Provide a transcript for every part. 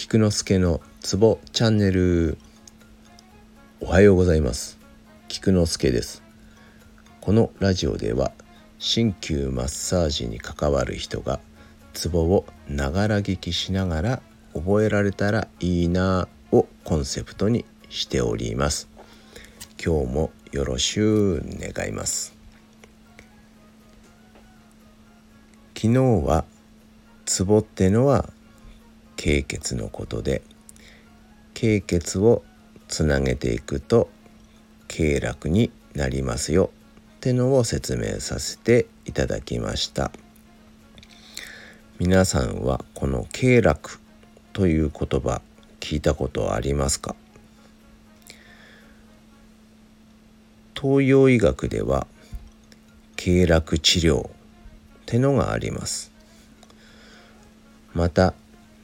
菊之助のツボチャンネル。おはようございます。菊之助です。このラジオでは鍼灸マッサージに関わる人がツボをながら聞きしながら覚えられたらいいなをコンセプトにしております。今日もよろしゅう願います。昨日はツボってのは経血のことで経血をつなげていくと経絡になりますよってのを説明させていただきました。皆さんはこの経絡という言葉聞いたことありますか？東洋医学では経絡治療ってのがあります。また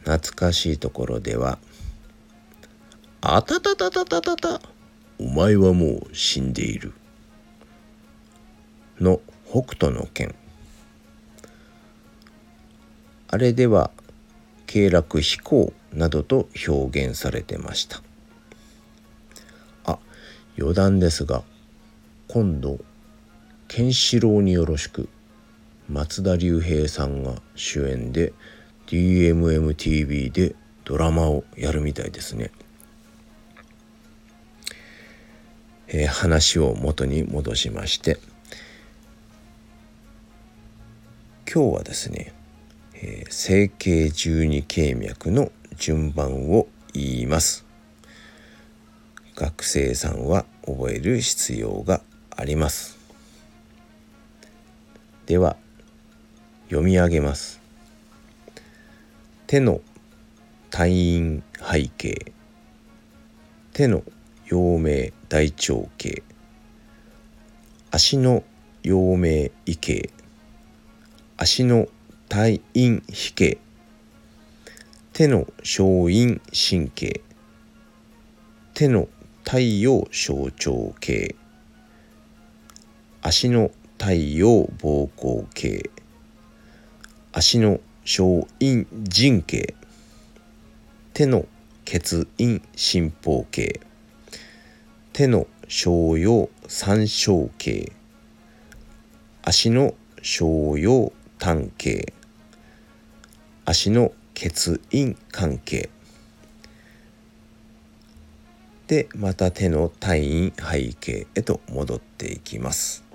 懐かしいところでは「あたたたたたたたお前はもう死んでいる」の北斗の拳。あれでは経絡飛行などと表現されてました。あ余談ですが今度ケンシロウによろしく松田龍平さんが主演で「DMMTV でドラマをやるみたいですね。えー、話を元に戻しまして今日はですね、えー、整形十二経脈の順番を言います。学生さんは覚える必要があります。では読み上げます。手の退院背景手の陽明大腸形足の陽明異形足の退院非形手の小陰神経手の太陽小腸形足の太陽膀胱形足の小陰腎経。手の血陰心包経手の小葉三小経足の小葉胆経足の血陰関係。でまた手の退院背景へと戻っていきます。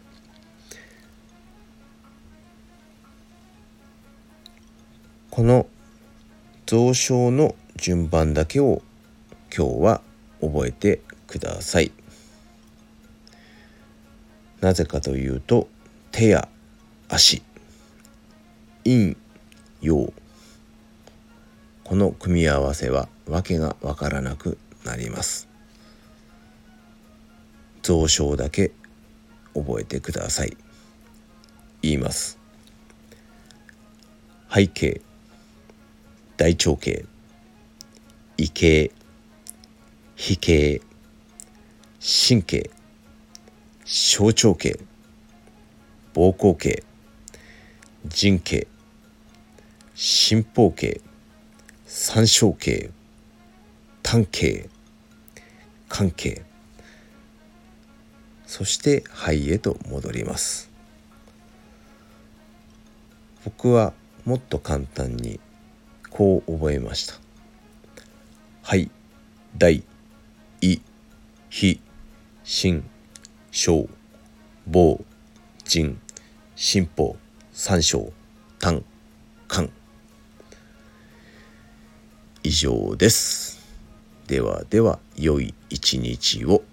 この蔵書の順番だけを今日は覚えてください。なぜかというと手や足陰陽この組み合わせは訳がわからなくなります。蔵書だけ覚えてください。言います。背景大腸系胃系脾系神経小腸系膀胱系腎系心包系三小系胆系肝系そして肺へと戻ります。僕はもっと簡単にこう覚えました。はい。大いひ心小棒腎心法三章胆肝以上です。ではでは良い一日を。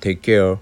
Take care